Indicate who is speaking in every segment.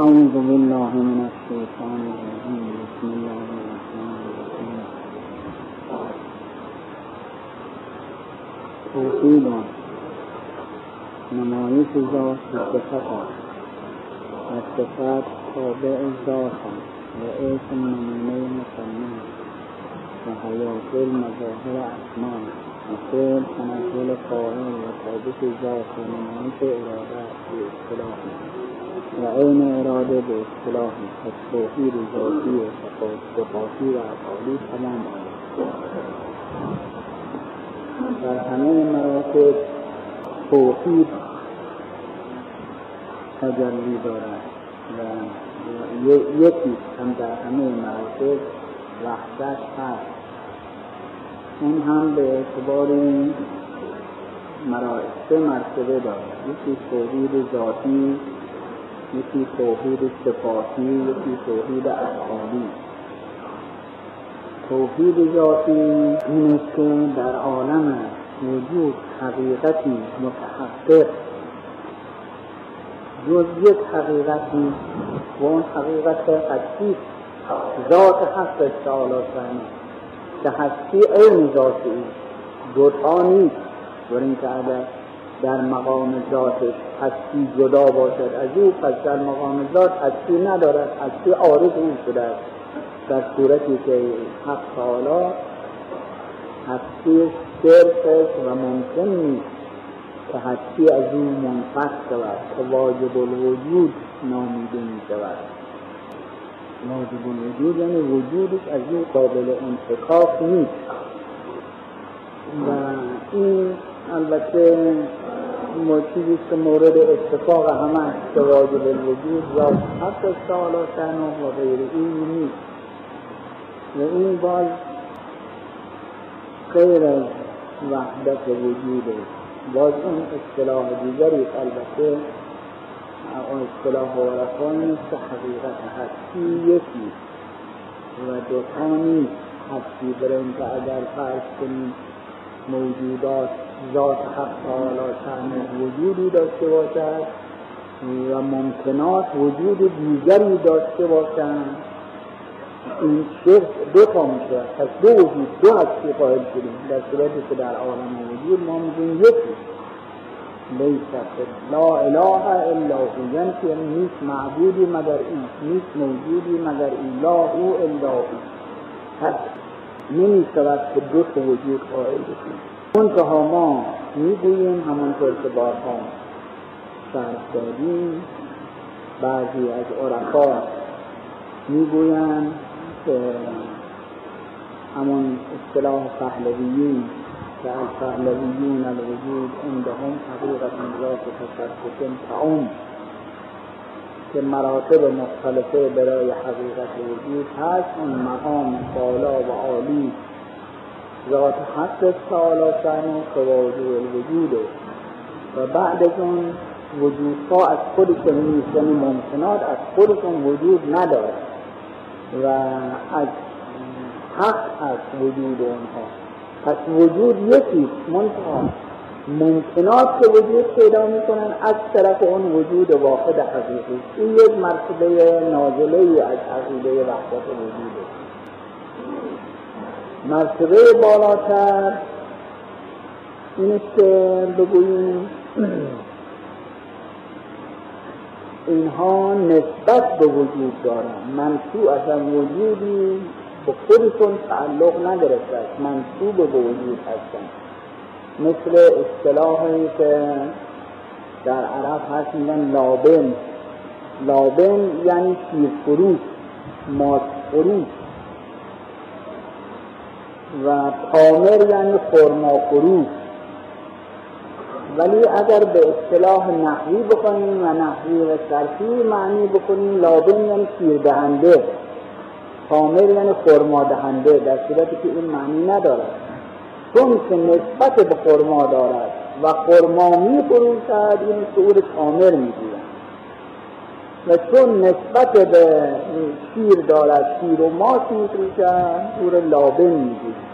Speaker 1: أعوذ بالله من الشيطان الرجيم. بسم الله الرحمن الرحيم. عقيدة نمایش زوج الصفات. الصفات تابع الزواج رئيس النموني وهي وحياة المظاهر أسماء أصول تنزل القوانين وتعديل الزواج ونمائش الإرادات في اصطلاحها و عین اراده به اصطلاح از توحید ذاتی و صفاتی و افعالی تمام در همه مراتب توحید تجلی دارد و یکی هم در همه مراتب وحدت هست. اون هم به اعتبار مراتب سه مرتبه دارد. یکی توحید ذاتی یکی توحید صفاتی یکی توحید افعالی توحید ذاتی این که در عالم وجود حقیقتی متحقق. جز یک حقیقتی و اون حقیقت هستی ذات حق تعالی که هستی عین ذات او دوتا نیست. برای اینکه اگر در مقام ذاتش هستی جدا باشد از او پس در مقام ذات هستی ندارد هستی عارض او شده است. در صورتی که حق تعالی هستی صرف و ممکن نیست که هستی از او منفق شود که واجب الوجود نامیده می شود واجب الوجود یعنی وجودش از او قابل انتخاب نیست. و این البته چیزی که مورد اتفاق همه که واجب الوجود یا حتی سال و غیر این نیست. و این باز غیر از وحدت وجوده باز اون اصطلاح دیگری البته اون اصطلاح عرفا نیست که حقیقت هستی یکی و دوتا نیست. هستی برای اینکه اگر فرض کنیم موجودات ذات حق تعالی شأن وجودی داشته باشد و ممکنات وجود دیگری داشته باشند. این شرک دو تا میشه. پس دو وجود دو هستی قائل شدیم. در صورتی که در عالم وجود ما میگیم یکی. لیست لا اله الا هو. یعنی نیست معبودی مگر این نیست موجودی مگر این لا او الا او پس نمی شود که دو تا وجود قائل بشیم. منتها ما می‌گوییم همانطور که بارها شرح دادیم بعضی از عرفا می‌گویند که همون اصطلاح پهلویین که از پهلویون الوجود عندهم حقیقت ذات تصرف تعم که مراتب مختلفه برای حقیقت وجود هست اون مقام بالا و عالی ذات حق تعالی شأنه که الوجوده و بعد از اون وجودها از خودشون نیست یعنی ممکنات از خودشون وجود نداره و از حق از وجود اونها. پس وجود یکی منتها ممکنات که وجود پیدا می‌کنن از طرف اون وجود واحد حقیقی. این یک مرتبه نازله از عقیده وحدت وجوده. مرتبه بالاتر. این که بگوییم. اینها نسبت به وجود دارن. منصوب از وجودی. به خودشون تعلق نگرفته منصوب به وجود هستن. مثل اصطلاحی که در عرب هست میگن لابن. لابن یعنی شیر فروش ماس فروش و پامر یعنی خورما فروش ولی اگر به اصطلاح نحوی بکنیم و نحوی و صرفی معنی بکنیم لابن یعنی شیر دهنده. پامر یعنی خورما دهنده در صورتی که این معنی ندارد. چون که نسبت به خورما دارد و خورما می فروشد این شعور کامل می‌گوید و چون نسبت به شیر دارد شیر و ماس می فروشد شعور لابن می‌گوید.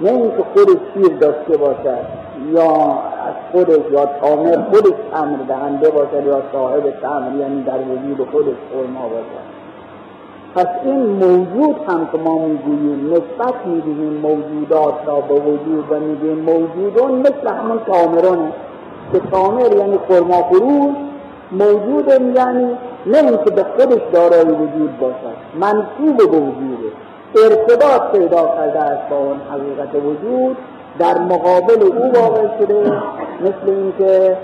Speaker 1: نه اینکه خود شیر داشته باشد یا از خودش یا تامر خودش تمر دهنده باشد یا صاحب تمر یعنی در وجود خودش خورما باشد. پس این موجود هم که ما می‌گوییم نسبت می‌دهیم موجودات را به وجود و میگیم موجودون مثل همون تامرونه که تامر یعنی خورما فروش موجود یعنی نه اینکه به خودش دارای وجود باشد منصوب به وجوده ارتباط پیدا کرده است با اون حقیقت وجود در مقابل او واقع شده مثل اینکه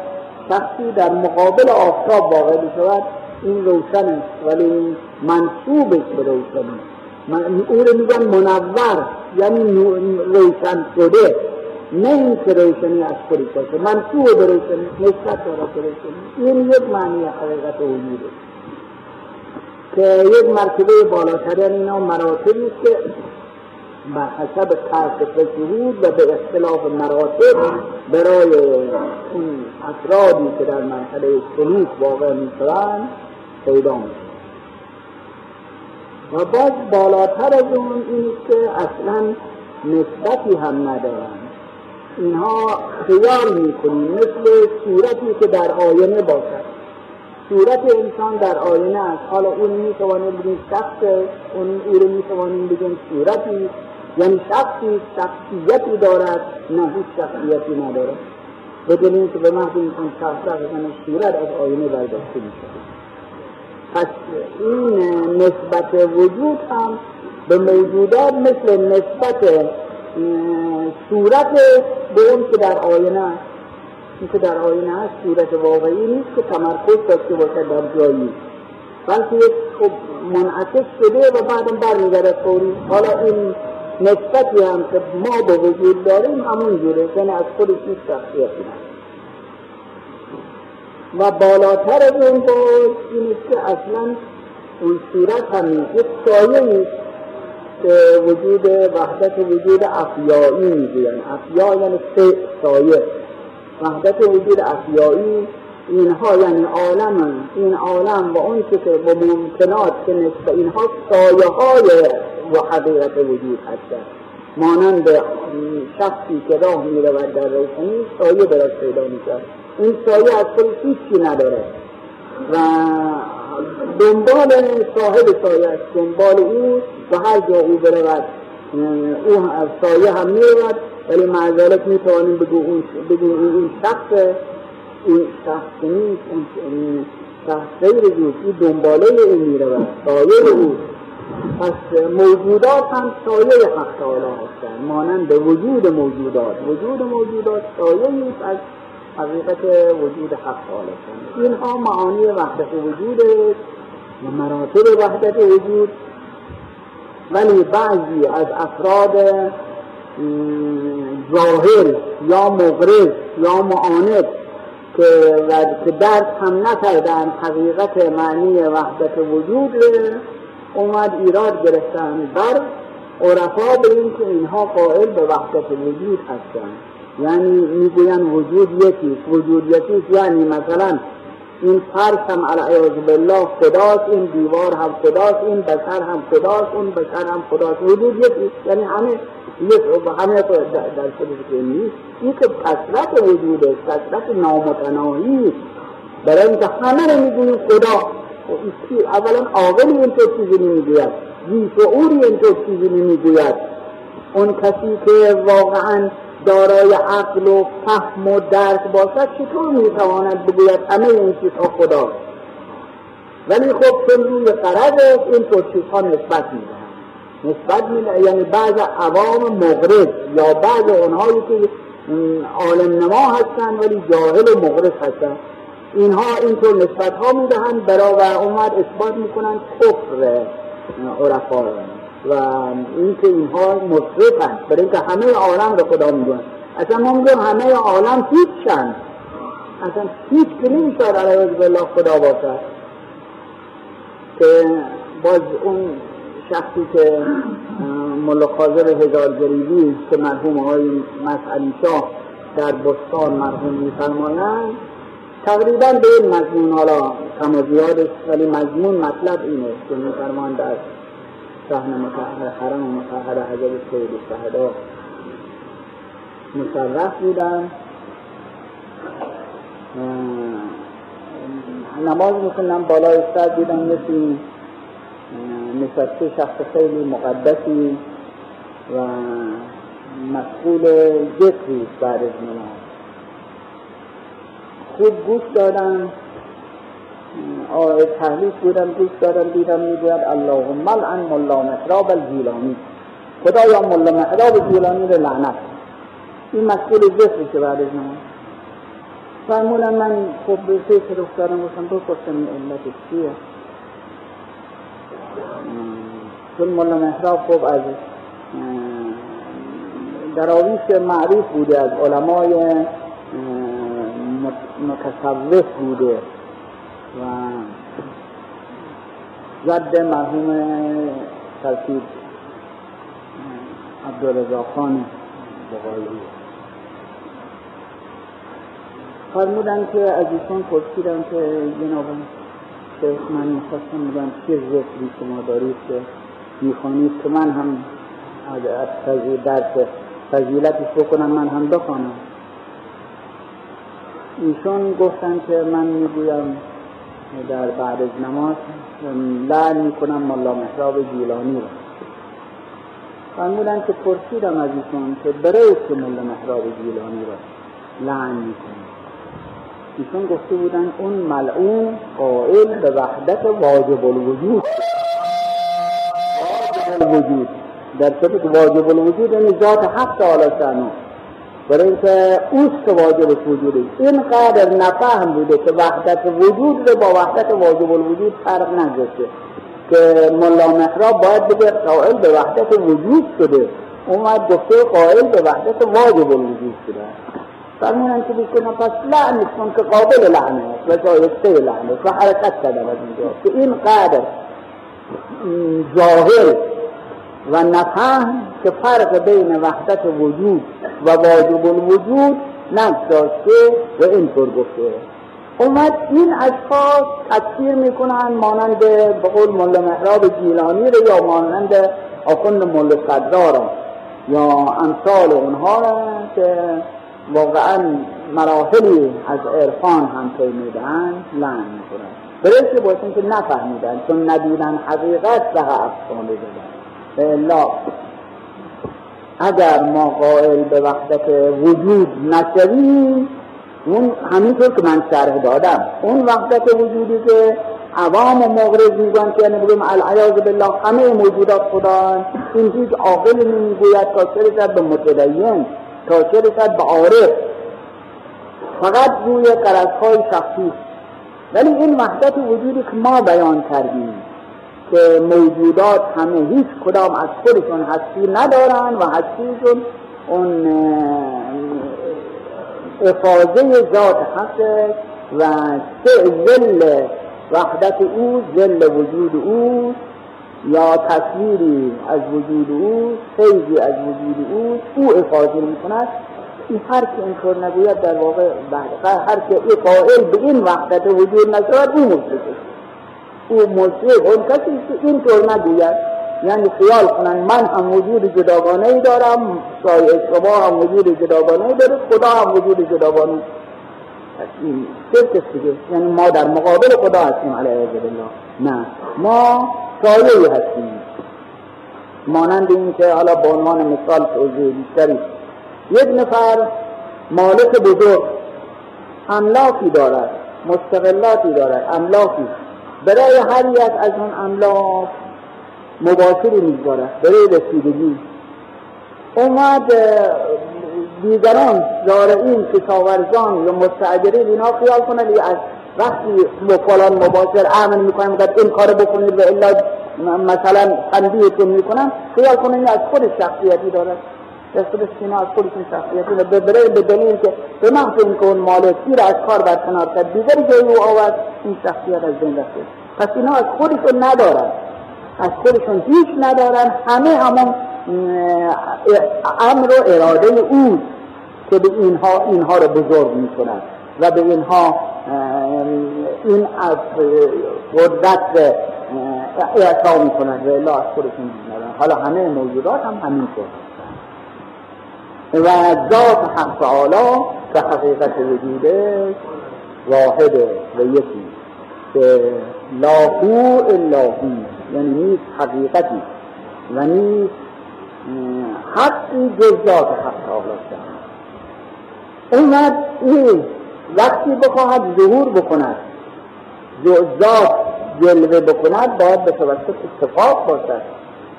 Speaker 1: شخصی در مقابل آفتاب واقع شود این روشن است ولی منصوبش به روشنی او رو میگن منور یعنی روشن شده. نه این که روشنی از خودش باشه منصوب به روشنی نسبت داره به روشنی این یک معنی حقیقت وجوده که یک مرتبه بالاتر اینا مراتبی است که بر حسب طرف شهود و به اختلاف مراتب برای افرادی که در مرحله سلوک واقع می‌شوند پیدا میشه و باز بالاتر از اون این که اصلا نسبتی هم ندارن اینها خیال می‌کنیم مثل صورتی که در آینه باشد. صورت انسان در آینه است. حالا اون می‌توانیم بگیم شخص اون او رو می‌توانیم بگیم صورتی. یعنی شخصی شخصیتی دارد نه هیچ شخصیتی ندارد. بدون اینکه به محض اینکه شخص صورت از آینه برداشته میشه پس این نسبت وجود هم به موجودات مثل نسبت صورت به اون که در آینه این که در آینه است صورت واقعی نیست که تمرکز داشته باشد در جایی. بلکه یک منعکس شده و بعدم برمیگرد فوری. حالا این نسبتی هم که ما به وجود داریم همون جوره. یعنی از خودش هیچ شخصیتی و بالاتر از اون باز این که اصلا اون صورت هم یک سایه وجود وحدت وجود افیایی می‌گوین افیا یعنی سه سایه. وحدت وجود افیایی اینها یعنی عالم این عالم و اون که به ممکنات که نسبت اینها سایه های و حقیقت وجود هستند. مانند شخصی که راه می‌رود در روشنی سایه براش پیدا می‌کرد این سایه از خود هیچی نداره. و دنبال صاحب سایه است دنبال او و هر جا او برود. او سایه هم می‌رود ولی معذرت می‌توانیم بگو بگیم این شخص. این شخص نیست این شخص غیر جوز این دنباله او می‌رود سایه او. پس موجودات هم سایه حق تعالی هستند مانند وجود موجودات. وجود موجودات سایه از حقیقت وجود حق تعالی اینها معانی وحدت وجود و مراتب وحدت وجود. ولی بعضی از افراد ظاهر یا مغرض یا معاند که درد هم نکردن حقیقت معنی وحدت وجود اومد ایراد گرفتن بر عرفا به این اینها قائل به وحدت وجود هستند. یعنی می‌گوین وجود یکی وجود یکی یعنی مثلا این فرش هم علیه بالله خداست این دیوار هم خداست این بشر هم خداست اون بشر هم خداست. وجود یکی یعنی همه یک همه در خودش نیست. این که کسرت وجوده کسرت نامتناهی. برای اینکه همه رو می‌گوییم خدا اولا عاقلی اینطور چیزی نمی‌گوید. شعوری اینطور چیزی نمی‌گوید. اون کسی که واقعا دارای عقل و فهم و درک باشد چطور می‌تواند بگوید همه این چیزها خداست ولی خب چون روی قرض این طور چیزها نسبت می‌دهند نسبت میده یعنی بعض عوام مغرض یا بعض اونهایی که عالم نما هستند ولی جاهل و مغرض هستند. اینها اینطور نسبت ها می‌دهند برای اومد اثبات می‌کنند کفر عرفا و اینکه اینها مصرفند برای اینکه همه عالم رو خدا میگن اصلا ما میگیم همه عالم هیچند اصلا هیچ که نمی‌شد علیه بالله خدا باشد. که باز اون شخصی که ملا خاضر هزار جریبی که مرحوم های مسئلی شاه در بستان مرحوم میفرمایند تقریبا به این مضمون حالا کم زیادش ولی مضمون مطلب اینه که میفرمایند در صحن متحر حرم متحر حضرت سید شهدا. مصرف بودن. نماز میخوندم بالای سر دیدم مثل نشسته شخص خیلی مقدسی و مسئول ذکری بعد از نماز. خوب گوش دادم تحلیف بودم گوش دادم دیدم می‌گوید اللهم ملعن ملا محراب الجیلانی. خدایا ملا محراب جیلانی رو لعنت. این مسئول ذکری که بعد از نماز فرمودن من خب به فکر افتادم گفتم بپرسم این علت چیه؟ چون ملا محراب خب از دراویش معروف بوده از علمای متصوف بوده. و جد مرحوم ترکیب عبدالرزا خان بغایی فرمودن که از ایشان پرسیدن که جناب شیخ من می‌خواستم بگم چه ذکری شما دارید که می‌خوانید که من هم از درس فضیلتش بکنم من هم بخوانم. ایشون گفتن که من می‌گویم در بعد از نماز لعن می‌کنم ملا محراب جیلانی رو. فرمودن که پرسیدم از ایشون که برای که ملا محراب جیلانی رو لعن می‌کنم ایشون گفته بودن اون ملعون قائل به وحدت واجب الوجود. واجب الوجود. در صفت واجب الوجود یعنی ذات حق تعالی شانو برای اینکه اوست که واجب وجوده اینقدر نفهم بوده که وحدت وجود رو با وحدت واجب الوجود فرق نگذاشته. که ملا محراب باید بگه قائل به وحدت وجود شده. اومد گفته قائل به وحدت واجب الوجود شده. فرمونن که بیکنه پس لعنش کن که قابل لعنه و جایسته لعنه و حرکت کردن از اینجا. که این قدر ظاهر و نفهم که فرق بین وحدت وجود و واجب الوجود نگذاشته و اینطور گفته. اومد این اشخاص تکفیر می‌کنن مانند به قول ملا محراب جیلانی رو یا مانند آخوند ملا صدرا یا امثال اونها را که واقعا مراحلی از عرفان هم طی میدن لعن می‌کنن برای که باشن که نفهمیدن چون ندیدن حقیقت به افسانه دادن الا اگر ما قائل به وحدت وجود نشویم اون همینطور که من شرح دادم اون وحدت وجودی که عوام و مغرض میگن که یعنی بگیم العیاذ بالله همه موجودات خدا این هیچ عاقل نمی‌گوید تا چه رسد به متدین تا چه رسد به عارف. فقط روی قرصهای شخصی. ولی این وحدت وجودی که ما بیان کردیم. که موجودات همه هیچ کدام از خودشون هستی ندارن و هستیشون اون افاظه ذات حق و ذل وحدت او ذل وجود او یا تصویری از وجود او فیضی از وجود او او افاظه می کند این هر که اینطور نگوید در واقع هر که ای قائل به این وحدت وجود نشود او مشرکه او مشرک اون کسی که اینطور نگوید. یعنی خیال کنن من هم وجود جداگانه ای دارم سایه شما هم وجود جداگانه ای داره خدا هم وجود جداگانه این شرک دیگه. یعنی ما در مقابل خدا هستیم علیه الله نه ما سایه هستیم. مانند این که حالا به عنوان مثال توضیح بیشتری. یک نفر مالک بزرگ املاکی دارد مستقلاتی دارد املاکی. برای هر یک از اون املاک مباشری می‌گذارد برای رسیدگی. اومد دیگران زارعین کشاورزان یا مستعجرین اینا خیال کنند از وقتی فلان مباشر امن می‌کنن میگن این کار بکنید و الا مثلا تنبیهتون می‌کنن خیال کنن از خود شخصیتی دارد خود سینا از خودشون شخصیتی به برای به دلیل که به محض اینکه اون مالک را از کار برکنار کرد دیگری جایی او آورد این شخصیت از بین رفته. پس اینا از خودشون ندارن. از خودشون هیچ ندارن. همه همون امر و اراده او که به اینها اینها رو بزرگ می‌کنن و به اینها این از قدرت اعطا می‌کنن. و الا از خودشون ندارن. حالا همه موجودات هم همین و ذات حق تعالی که حقیقت وجوده واحده و یکی که لاهو الاهو یعنی نیست حقیقتی و نیست حقی جز ذات حق تعالی اون این وقتی بخواهد ظهور بکند ذات جلوه بکند باید به توسط اتفاق باشد.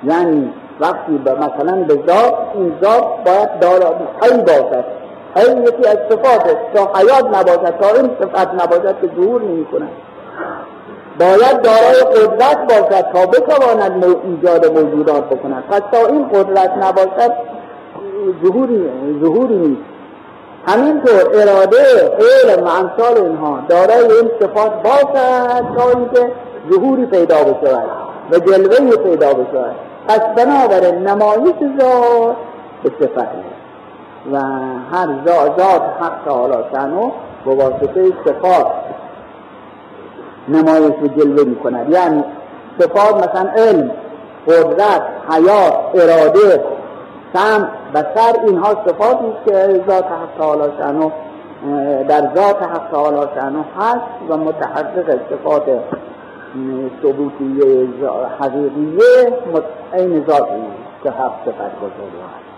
Speaker 1: یعنی وقتی به مثلا به ذات این ذات باید دارا حی باشد. حی یکی از صفات تا حیات نباشد تا این صفت نباشد که ظهور نمی کند باید دارای قدرت باشد تا بتواند ایجاد موجودات بکند. پس تا این قدرت نباشد ظهوری نیست. همینطور اراده علم و امثال اینها دارای این صفات باشد تا اینکه ظهوری پیدا بشود و جلوه پیدا بشود. پس بنابراین نمایش ذات به صفت و هر ذات حق تعالی شنو به واسطه صفات نمایش و جلوه می کند یعنی صفات مثلا علم قدرت حیات اراده سم و سر اینها صفاتی که ذات حق تعالی شنو در ذات حق تعالی شنو هست و متحقق صفات ثبوتیه حقیقیه این ذاتی که حق صفت گذاری هست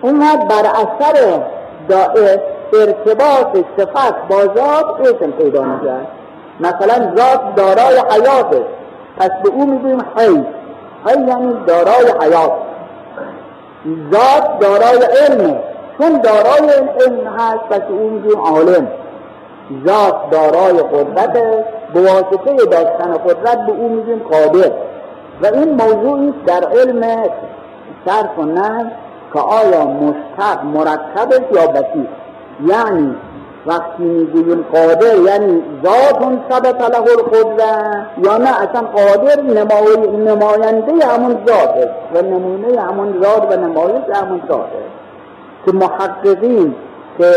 Speaker 1: اون بر اثر ارتباط صفت با ذات اسم پیدا می‌کرد. مثلا ذات دارای حیاته پس به او می‌گوییم حی. حی یعنی دارای حیات. ذات دارای علمه چون دارای علم هست پس او می‌گوییم عالم. ذات دارای قدرت به واسطه داشتن قدرت به او میگیم قادر. و این موضوعی در علم صرف و نه که آیا مشتق مرکب یا بسیط. یعنی وقتی می‌گویم قادر یعنی ذات ثبت له القدره یا نه اصلا قادر نماینده همون ذات و نمونه همون ذات و نمایش همون ذات که محققین که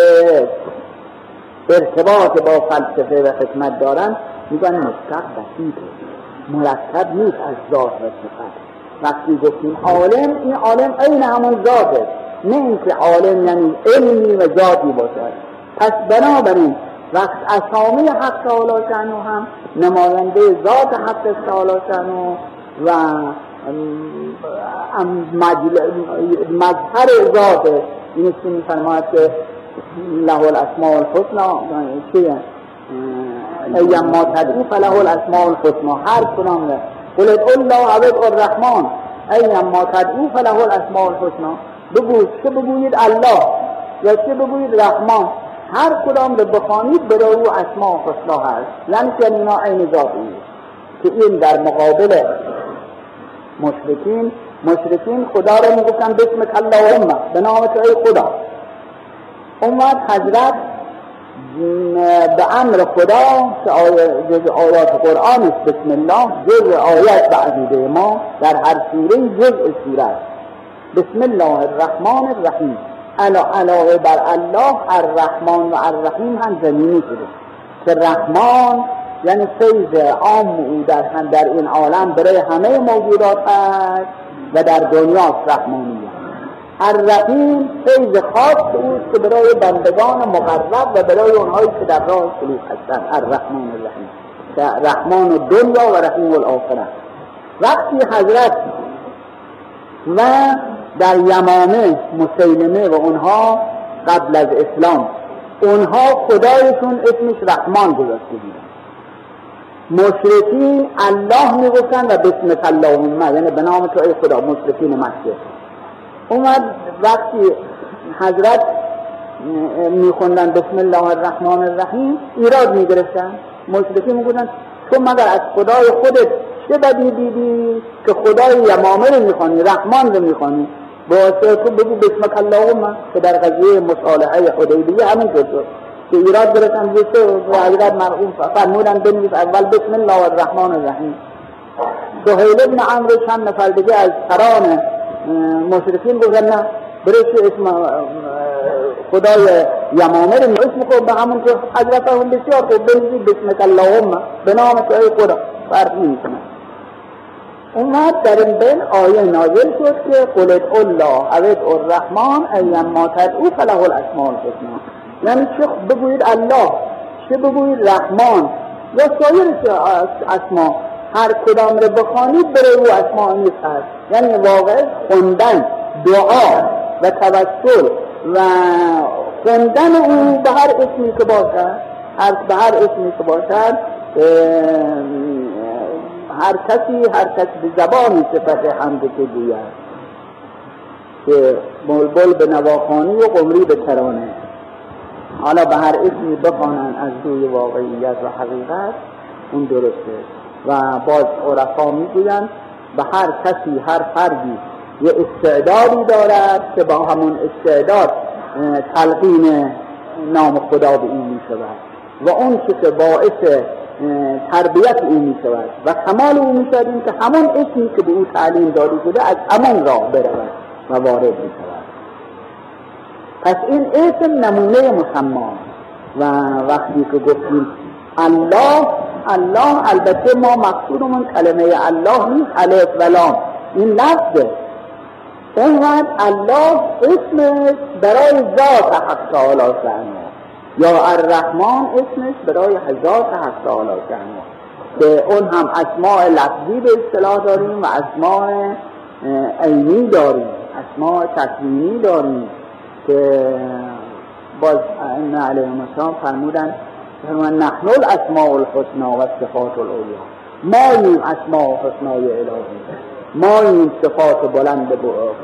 Speaker 1: ارتباط با فلسفه و حکمت دارن میگن مشتق بسیطه مرکب نیست از ذات و صفت وقتی گفتیم عالم این عالم عین همون ذاته. نه اینکه عالم یعنی علمی و ذاتی باشد پس بنابراین وقت اسامی حق تعالی شنو هم نماینده ذات حق تعالی شنو و مظهر ذات. این که میفرماید که له الاسماء الحسنى چیه ایم ما تدعو فله الاسماء الحسنى. هر کنام قل ادعو الله او الرحمن. ایم ما تدعو فله الاسماء الحسنى. بگو چه بگویید الله یا چه بگویید رحمان. هر کدام رو بخوانید برای او اسماء حسنا هست. یعنی که اینا عین ذاتی. که این در مقابل مشرکین مشرکین خدا رو می‌گفتن بسم اللهم به نام ای خدا. اومد حضرت به امر خدا که جز آیات قرآن است بسم الله. جز آیات به عقیده ما در هر سوره جز سوره بسم الله الرحمن الرحیم. علاوه بر الله الرحمن و الرحیم هم زمینی شده. که رحمان یعنی فیض عام او در, در این عالم برای همه موجودات هست و در دنیا رحمانیه الرحیم فیض خاص اوست که برای بندگان مقرب و برای اونهایی که در راه سلوک هستند. الرحمن الرحیم. رحمان دنیا و رحیم الاخره وقتی حضرت و در یمامه مسیلمه و اونها قبل از اسلام اونها خدایشون اسمش رحمان گذاشته بودن. مشرکین الله می‌گفتن و بسم اللهم یعنی به نام تو ای خدا مشرکین مکه. اومد وقتی حضرت میخوندن بسم الله الرحمن الرحیم ایراد می‌گرفتن. مشرکین می‌گفتن تو مگر از خدای خودت چه بدی دیدی که خدای یمامه رو می‌خوانی رحمان رو می‌خوانی؟ واسه تو بگو بسمک اللهم. که در قضیه مصالحه حدیبیه همین شد. که ایراد گرفتن جسته و حضرت مرحوم فرمودن بنویس اول بسم الله الرحمن الرحیم. سهیل ابن عمرو چند نفر دیگه از قران مشرکین گفتن نه برای اسم خدای یمامه رو اسم خود به همون که حضرت هم بسیار خوب بنویس بسمک اللهم به نام تو ای خدا. فرق نمی‌کنه. اومد در این بین آیه نازل شد که قل الله او الرحمن ایم ما تدعو فله الاسماء الحسنا یعنی چه بگویید الله چه بگویید رحمان؟ یا سایر اسما هر کدام رو بخوانید بره او اسما نیست. هست یعنی واقع خوندن دعا و توسل و خوندن او به هر اسمی که باشد هر به هر اسمی که باشد هر کسی هر کسی به زبانی صفت حمد که گوید که بلبل به نواخانی و قمری به ترانه حالا به هر اسمی بخوانن از روی واقعیت و حقیقت اون درسته. و باز عرفا می‌گویند به هر کسی هر فردی یه استعدادی دارد که با همون استعداد تلقین نام خدا به این می شود و اون که باعث تربیت او می شود و کمال او می شود که همون اسمی که به او تعلیم داده شده از همون راه برود و وارد می شود پس این اسم نمونه مسما و وقتی که گفتیم الله الله البته ما مقصودمون کلمه الله نیست الف و لام این لفظه. اونقدر الله اسم برای ذات حق تعالی یا الرحمن اسمش برای هزار حق تعالی که اون هم اسماع لفظی به اصطلاح داریم و اسماع عینی داریم. اسماع تکوینی داریم که باز این علیهم السلام فرمودن نحن الاسماء الحسنا و صفات العلیا ما این اسماء حسنای الهی. ما این صفات بلند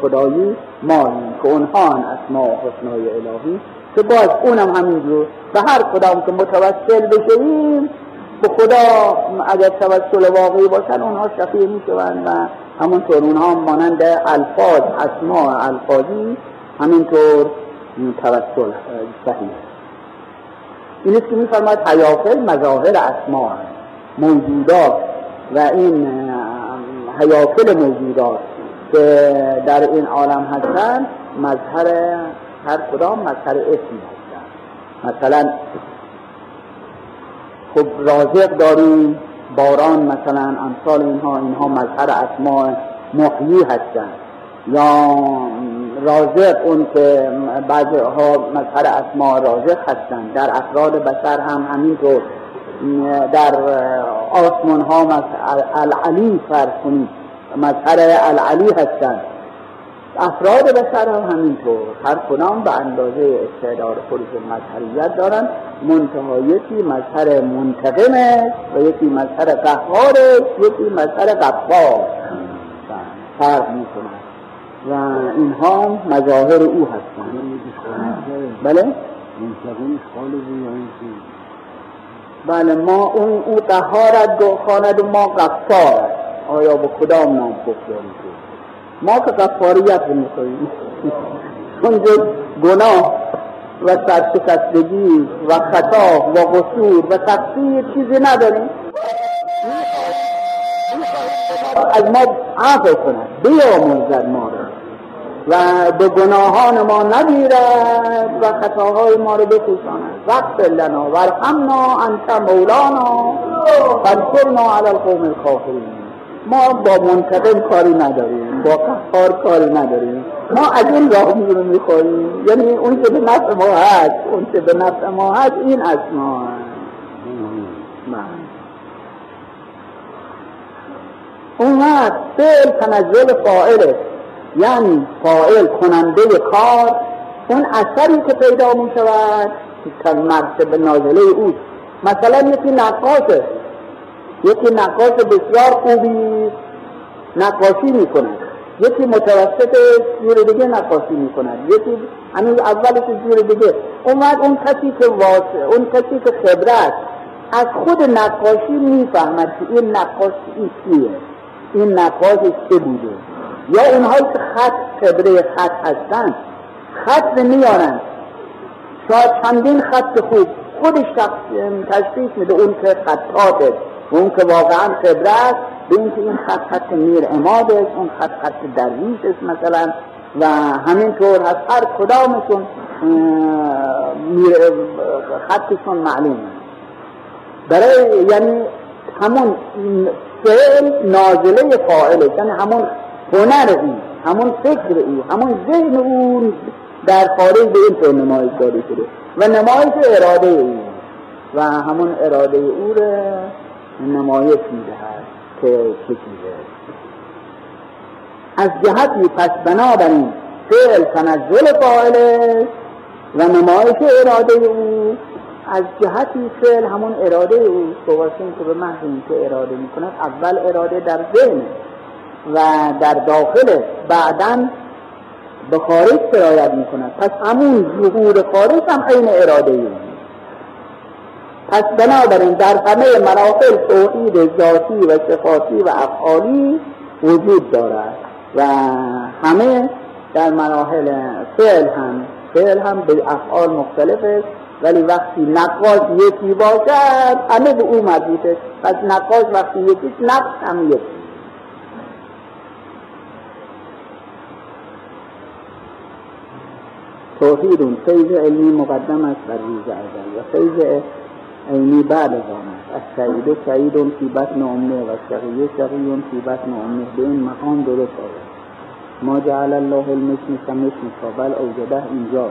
Speaker 1: خدایی. ما این که اونها اسماء حسنای الهی. که باز اونم همینجور به هر کدام که متوسل بشویم به خدا اگر توسل واقعی باشن اونها شفیع می و همونطور اونها مانند الفاظ اسماء الفاظی همینطور توسل صحیح. این است که میفرماید حیافل مظاهر اسماء موجودات و این حیافل موجودات که در این عالم هستن مظهر هر کدام مظهر اسمی هستن. مثلا خب رازق داریم باران مثلا امثال اینها اینها مظهر اسماء محیی هستند یا رازق اون که بعضی ها مظهر اسماء رازق هستند در افراد بشر هم همینطور در آسمان ها العلی فرض کنید مظهر العلی هستند افراد بشر هم همینطور هر کدام به اندازه استعداد خودشون مظهریت دارن. منتها یکی مظهر منتقمه و یکی مظهر قهاره یکی مظهر غفار فرق می‌کنه. و اینها مظاهر او هستند. بله؟ بله ما اون او قهارت خواند و ما غفار آیا به کدام نام داریم ما که غفاریت می‌کنیم اونجا گناه و سرشکستگی و خطا و قصور و تقصیر چیزی نداریم. از ما عفو کنند بیاموزد ما رو و به گناهان ما نگیرد و خطاهای ما رو بپوشاند وقت لنا ورحمنا انت مولانا فانصرنا علی القوم الکافرین ما با منتقم کاری نداریم با قهار کاری نداریم. ما از این راه میرو می‌خوریم یعنی اون که به نفع ما هست اون که به نفع ما هست این از ما اون وقت فعل تنزل یعنی فائل کننده کار اون اثری که پیدا می شود که مرتب نازله اوست مثلا یکی نقاشه. یکی نقاش بسیار خوبی نقاشی می‌کند یکی متوسط زیر دیگه نقاشی می‌کند یکی همین اولش زیر دیگه. اومد اون کسی که واسه اون کسی که خبرت از خود نقاشی می‌فهمد که این نقاش چیه این نقاش چه بوده؟ یا اونهایی که خط خبره خط هستن خط میارن شاید چندین خط خوب خودش تشخیص میده اون که خطاته اون که واقعا خبره به اینکه این خط خط میر اماد است اون خط خط درویش است مثلا. و همینطور هست هر کدامشون میر خطشون معلومه برای یعنی همون فعل نازله فاعله یعنی همون هنر او همون فکر او همون ذهن او در خارج به این طور نمایش داده شده. و نمایش اراده او. و همون اراده او رو نمایش می‌دهد که چه چیزه. از جهتی پس بنابراین فعل تنزل فاعله و نمایش اراده او. از جهتی فعل همون اراده او. سواسین که به محض که اراده می‌کند اول اراده در ذهن. و در داخل بعدا به خارج سرایت می‌کند. پس همون ظهور خارج هم عین اراده او پس بنابراین در همه مراحل توحید ذاتی و صفاتی و افعالی وجود دارد و همه در مراحل فعل هم فعل هم به افعال مختلف است. ولی وقتی نقاش یکی باشد همه به او مربوطه پس نقاش وقتی یکی نقش هم یکی توحید فیض علمی مقدم است بر روز ازل و فیض عینی بعد از آن است. از سعید سعید فی بطن امه و شقی شقی فی بطن امه به این مقام درست آید. ما جعل الله المسم کمسم بل اوجده اینجا.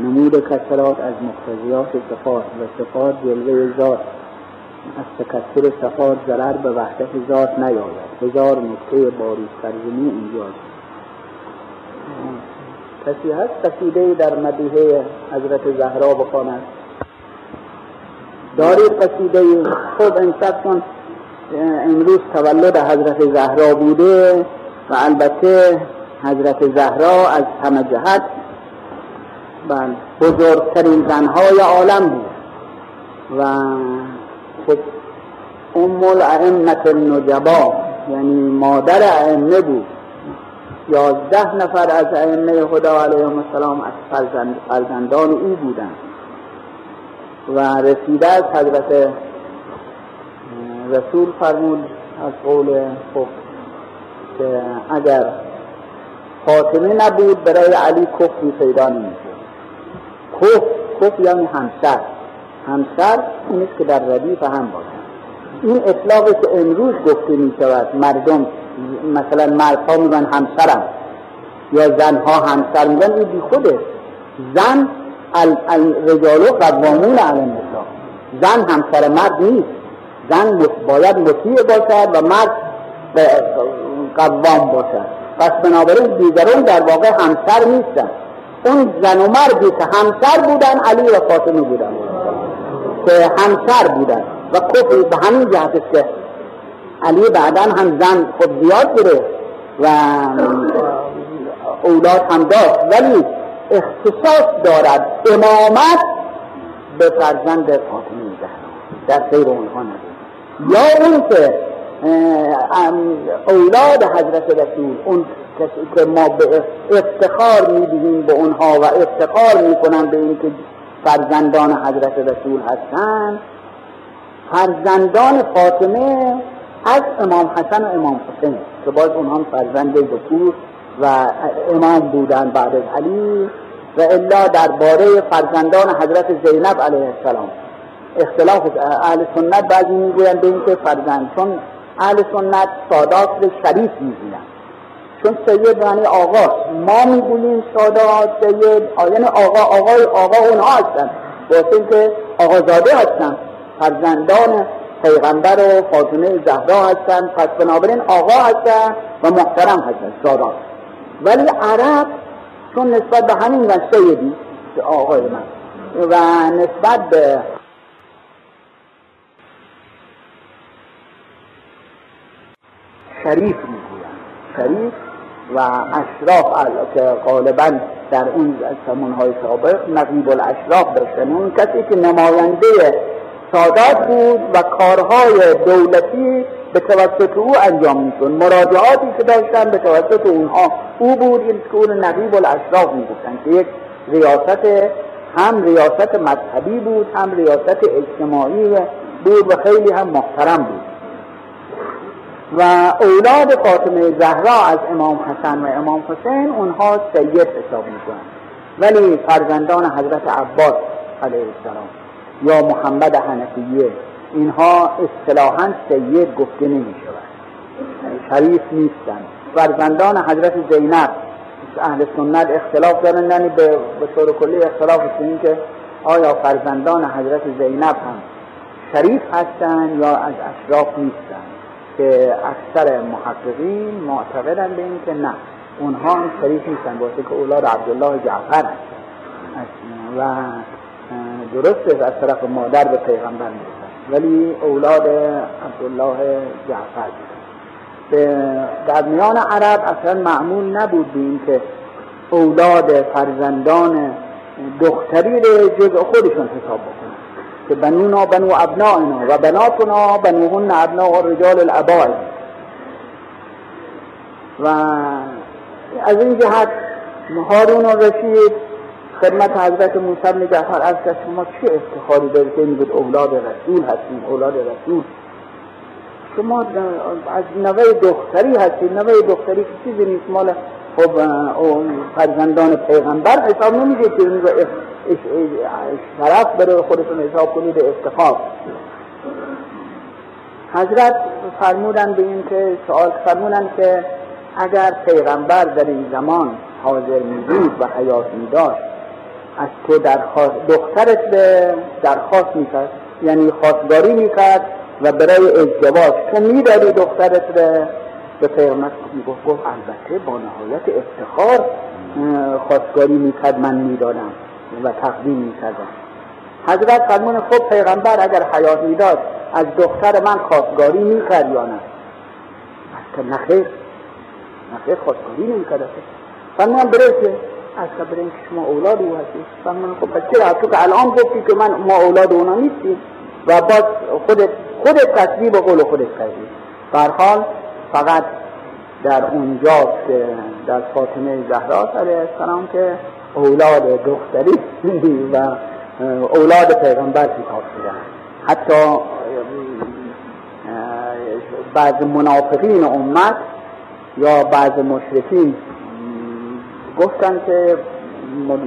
Speaker 1: نمود کسرات از مقتضیات صفات و صفات جلوه ذات. از تکسر صفات ضرر به وحدت ذات نیاید. هزار نکته باریز ترجمی اینجاست. کسی هست؟ قصیده در مدیحه حضرت زهرا بخواند. دارید قصیده خود انصف کن. امروز تولد حضرت زهرا بوده و البته حضرت زهرا از همه جهت بله بزرگترین زنهای عالم بود و خب ام الائمت النجبا یعنی مادر ائمه بود. یازده نفر از ائمه خدا علیهم السلام از فرزند فرزندان او بودند. و رسیده از حضرت رسول فرمود از قول خب که اگر فاطمه نبود برای علی کفری پیدا نمیشه کف کف یعنی همسر. همسر این که در ردیف هم باشد. این اطلاقی که امروز گفته می شود مردم مثلا مردها میگن همسرم یا زنها همسر میگن این بی خوده زن الرجال قوامون علی النساء. زن همسر مرد نیست. زن باید مطیع باشد و مرد قوام باشد. پس بنابراین دیگران در واقع همسر نیستن. اون زن و مردی که همسر بودن علی و فاطمه بودن. که همسر بودن. و کفر به همین جهت که علی بعدا هم زن خود زیاد بوده و اولاد هم داشت. ولی اختصاص دارد. امامت به فرزند فاطمه زهرا در سیر اونها نداره یا اون که اولاد حضرت رسول اون کسی که ما به افتخار می‌دهیم به اونها و افتخار می‌کنن به اینکه فرزندان حضرت رسول هستند فرزندان فاطمه از امام حسن و امام حسین که باز اونها فرزند ذکور و امام بودن بعد از علی و الا درباره فرزندان حضرت زینب علیه السلام. اختلاف اهل سنت بعضی می‌گویند به اینکه فرزند چون اهل سنت سادات به شریف می‌گویند. چون سید یعنی آقا ما می‌گوییم سادات سید یعنی آقا آقای آقا اونها هستن. واسه اینکه آقازاده هستن. فرزندان پیغمبر و فاطمه زهرا هستن پس بنابراین آقا هستن و محترم هستن سادات. ولی عرب چون نسبت به همین و سیدی آقای من و نسبت به شریف می‌گوین شریف و اشراف که غالبا در اون های سابق نقیب الاشراف داشتن. اون کسی که نماینده سادات بود و کارهای دولتی به توسط او انجام میشون مراجعاتی که داشتن به توسط اونها. او بود این که اون نقیب الاشراف می‌گفتن که یک ریاست هم ریاست مذهبی بود هم ریاست اجتماعی بود و خیلی هم محترم بود. و اولاد فاطمه زهرا از امام حسن و امام حسین اونها سید حساب می‌کنن. ولی فرزندان حضرت عباس علیه السلام. یا محمد حنفیه اینها اصطلاحا سید گفته نمی شود شریف نیستن. فرزندان حضرت زینب اهل سنت اختلاف دارن یعنی به, طور کلی اختلاف این که آیا فرزندان حضرت زینب هم شریف هستند یا از اشراف نیستند که اکثر محققین معتقدن به این که نه. اونها هم شریف نیستن. باشه که اولاد عبدالله جعفر هستن. و درسته از طرف مادر به پیغمبر نیستن ولی اولاد عبدالله جعفر. در میان عرب اصلا معمول نبود به که اولاد فرزندان دختری رو جز خودشون حساب بکنن. که بنونا بنو ابنائنا و بناتنا بنوهن ابناء رجال الاباء و از این جهت هارون و رشید خدمت حضرت موسی بن جعفر از شما چه افتخاری دارید که میگید اولاد رسول هستیم اولاد رسول؟ شما از نوه دختری هستید نوه دختری که چیزی نیست مال خب فرزندان پیغمبر حساب نمیشه که شرف برای خودتون حساب کنید افتخار. حضرت فرمودن به این که سوال فرمودن که اگر پیغمبر در این زمان حاضر می‌دید و حیات میداشت از تو درخواست دخترت به درخواست می‌کرد. یعنی خواستگاری می‌کرد و برای ازدواج. تو میداری دخترت به به پیغمبر می‌گفت گفت البته با نهایت افتخار خواستگاری می‌کرد من می‌دادم و تقدیم می‌کردم. حضرت فرمون خب پیغمبر اگر حیات می‌داد از دختر من خواستگاری می‌کرد یا نه؟ که نخیر. نخیر خواستگاری نمی‌کرد. فرمون برسه از که که شما اولاد او هستی فرمون خب چرا؟ تو که الان گفتی که من ما اولاد اونا نیستیم. و باز خودت خودت تصویب قول خودت کردی حال فقط در اونجا که در فاطمه زهرا علیه السلام که اولاد دختری و اولاد پیغمبر حساب شدن حتی بعض منافقین امت یا بعض مشرکین گفتن که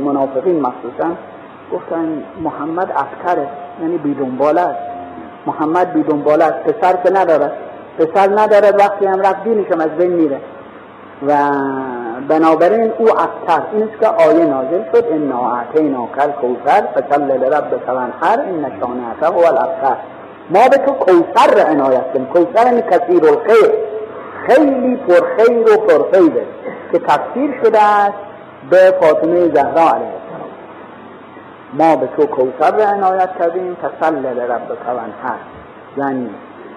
Speaker 1: منافقین مخصوصا گفتن محمد افکره یعنی بیدنبال است. محمد بیدنبال است. پسر که نداره. پسر نداره وقتی هم رفت دینشم از بین میره. و بنابراین او افتر این که آیه نازل شد انا اعطینا کل کوثر فصل لربک وانحر این نشانه هو الافتر ما به تو کوثر را عنایت کنیم. کوثر یعنی کثیر الخیر. خیلی پرخیر و پرخیره که تفسیر شده است به فاطمه زهرا علیه السلام. ما به تو کوثر را عنایت کردیم فصل لربک وانحر یعنی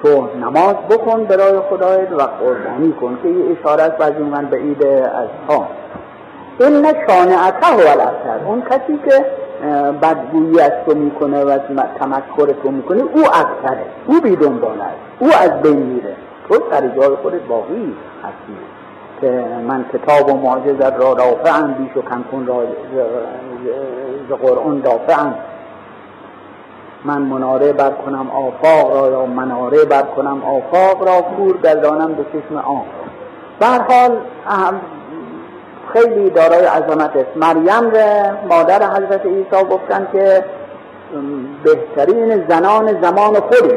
Speaker 1: تو نماز بکن برای خدایت و قربانی کن که یه اشاره است بعضی من به عید از ها این شانعته الابتر اون کسی که بدگویی از تو می‌کنه و تمکر تو می‌کنه او اکثره. او بی است. او از بین میره. تو سر جای خودت باقی هستی. که من کتاب و معجزت را رافعم بیش و کن را ز قرآن دافعم. من مناره بر کنم آفاق را یا مناره بر کنم آفاق را کور گردانم به چشم آن. حال خیلی دارای عظمت است. مریم به مادر حضرت عیسی گفتن که بهترین زنان زمان خود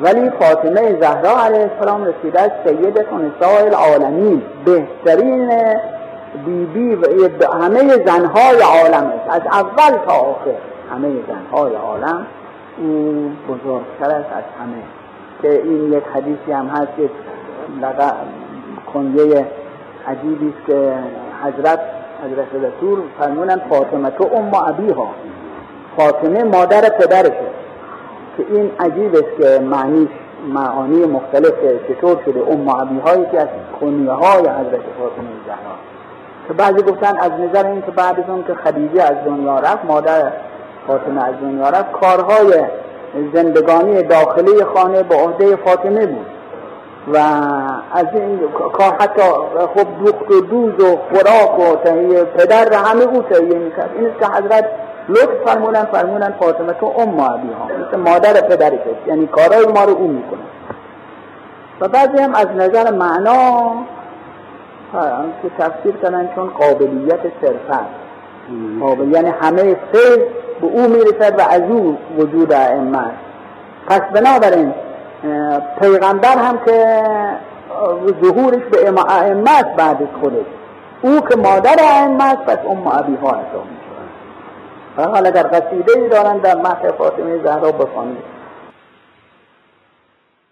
Speaker 1: ولی فاطمه زهرا علیه السلام رسیده است سید نساء العالمین بهترین بیبی بی و همه زنهای عالم است. از اول تا آخر همه زنهای عالم. او بزرگتر است از همه. که این یک حدیثی هم هست که کنیه عجیبی است که حضرت حضرت رسول فرمونن فاطمه تو ام ها فاطمه مادر پدرشه. که این است که معنیش معانی مختلف چطور شده ام عبی هایی که از کنیه های حضرت فاطمه زهرا. که بعضی گفتن از نظر این که بعد از اون که خدیجه از دنیا رفت مادر فاطمه از دنیا رفت کارهای زندگانی داخلی خانه به عهده فاطمه بود. و از این کار حتی خب دوخت و دوز و خوراک و تهیه پدر همه او تهیه می‌کرد. این که حضرت لطف فرمونن فرمونن فاطمه تو ام معبی ها مثل مادر پدری یعنی کارهای ما رو او می‌کنه. و بعضی هم از نظر معنا که تفسیر کردن چون قابلیت صرفت یعنی همه فیض به او می‌رسد و از او وجود ائمه پس بنابراین پیغمبر هم که ظهورش به ائمه است بعد خودش. او که مادر ائمه است پس ام ابی ها حالا در قصیده ای دارن در متن فاطمه زهرا بخوانید.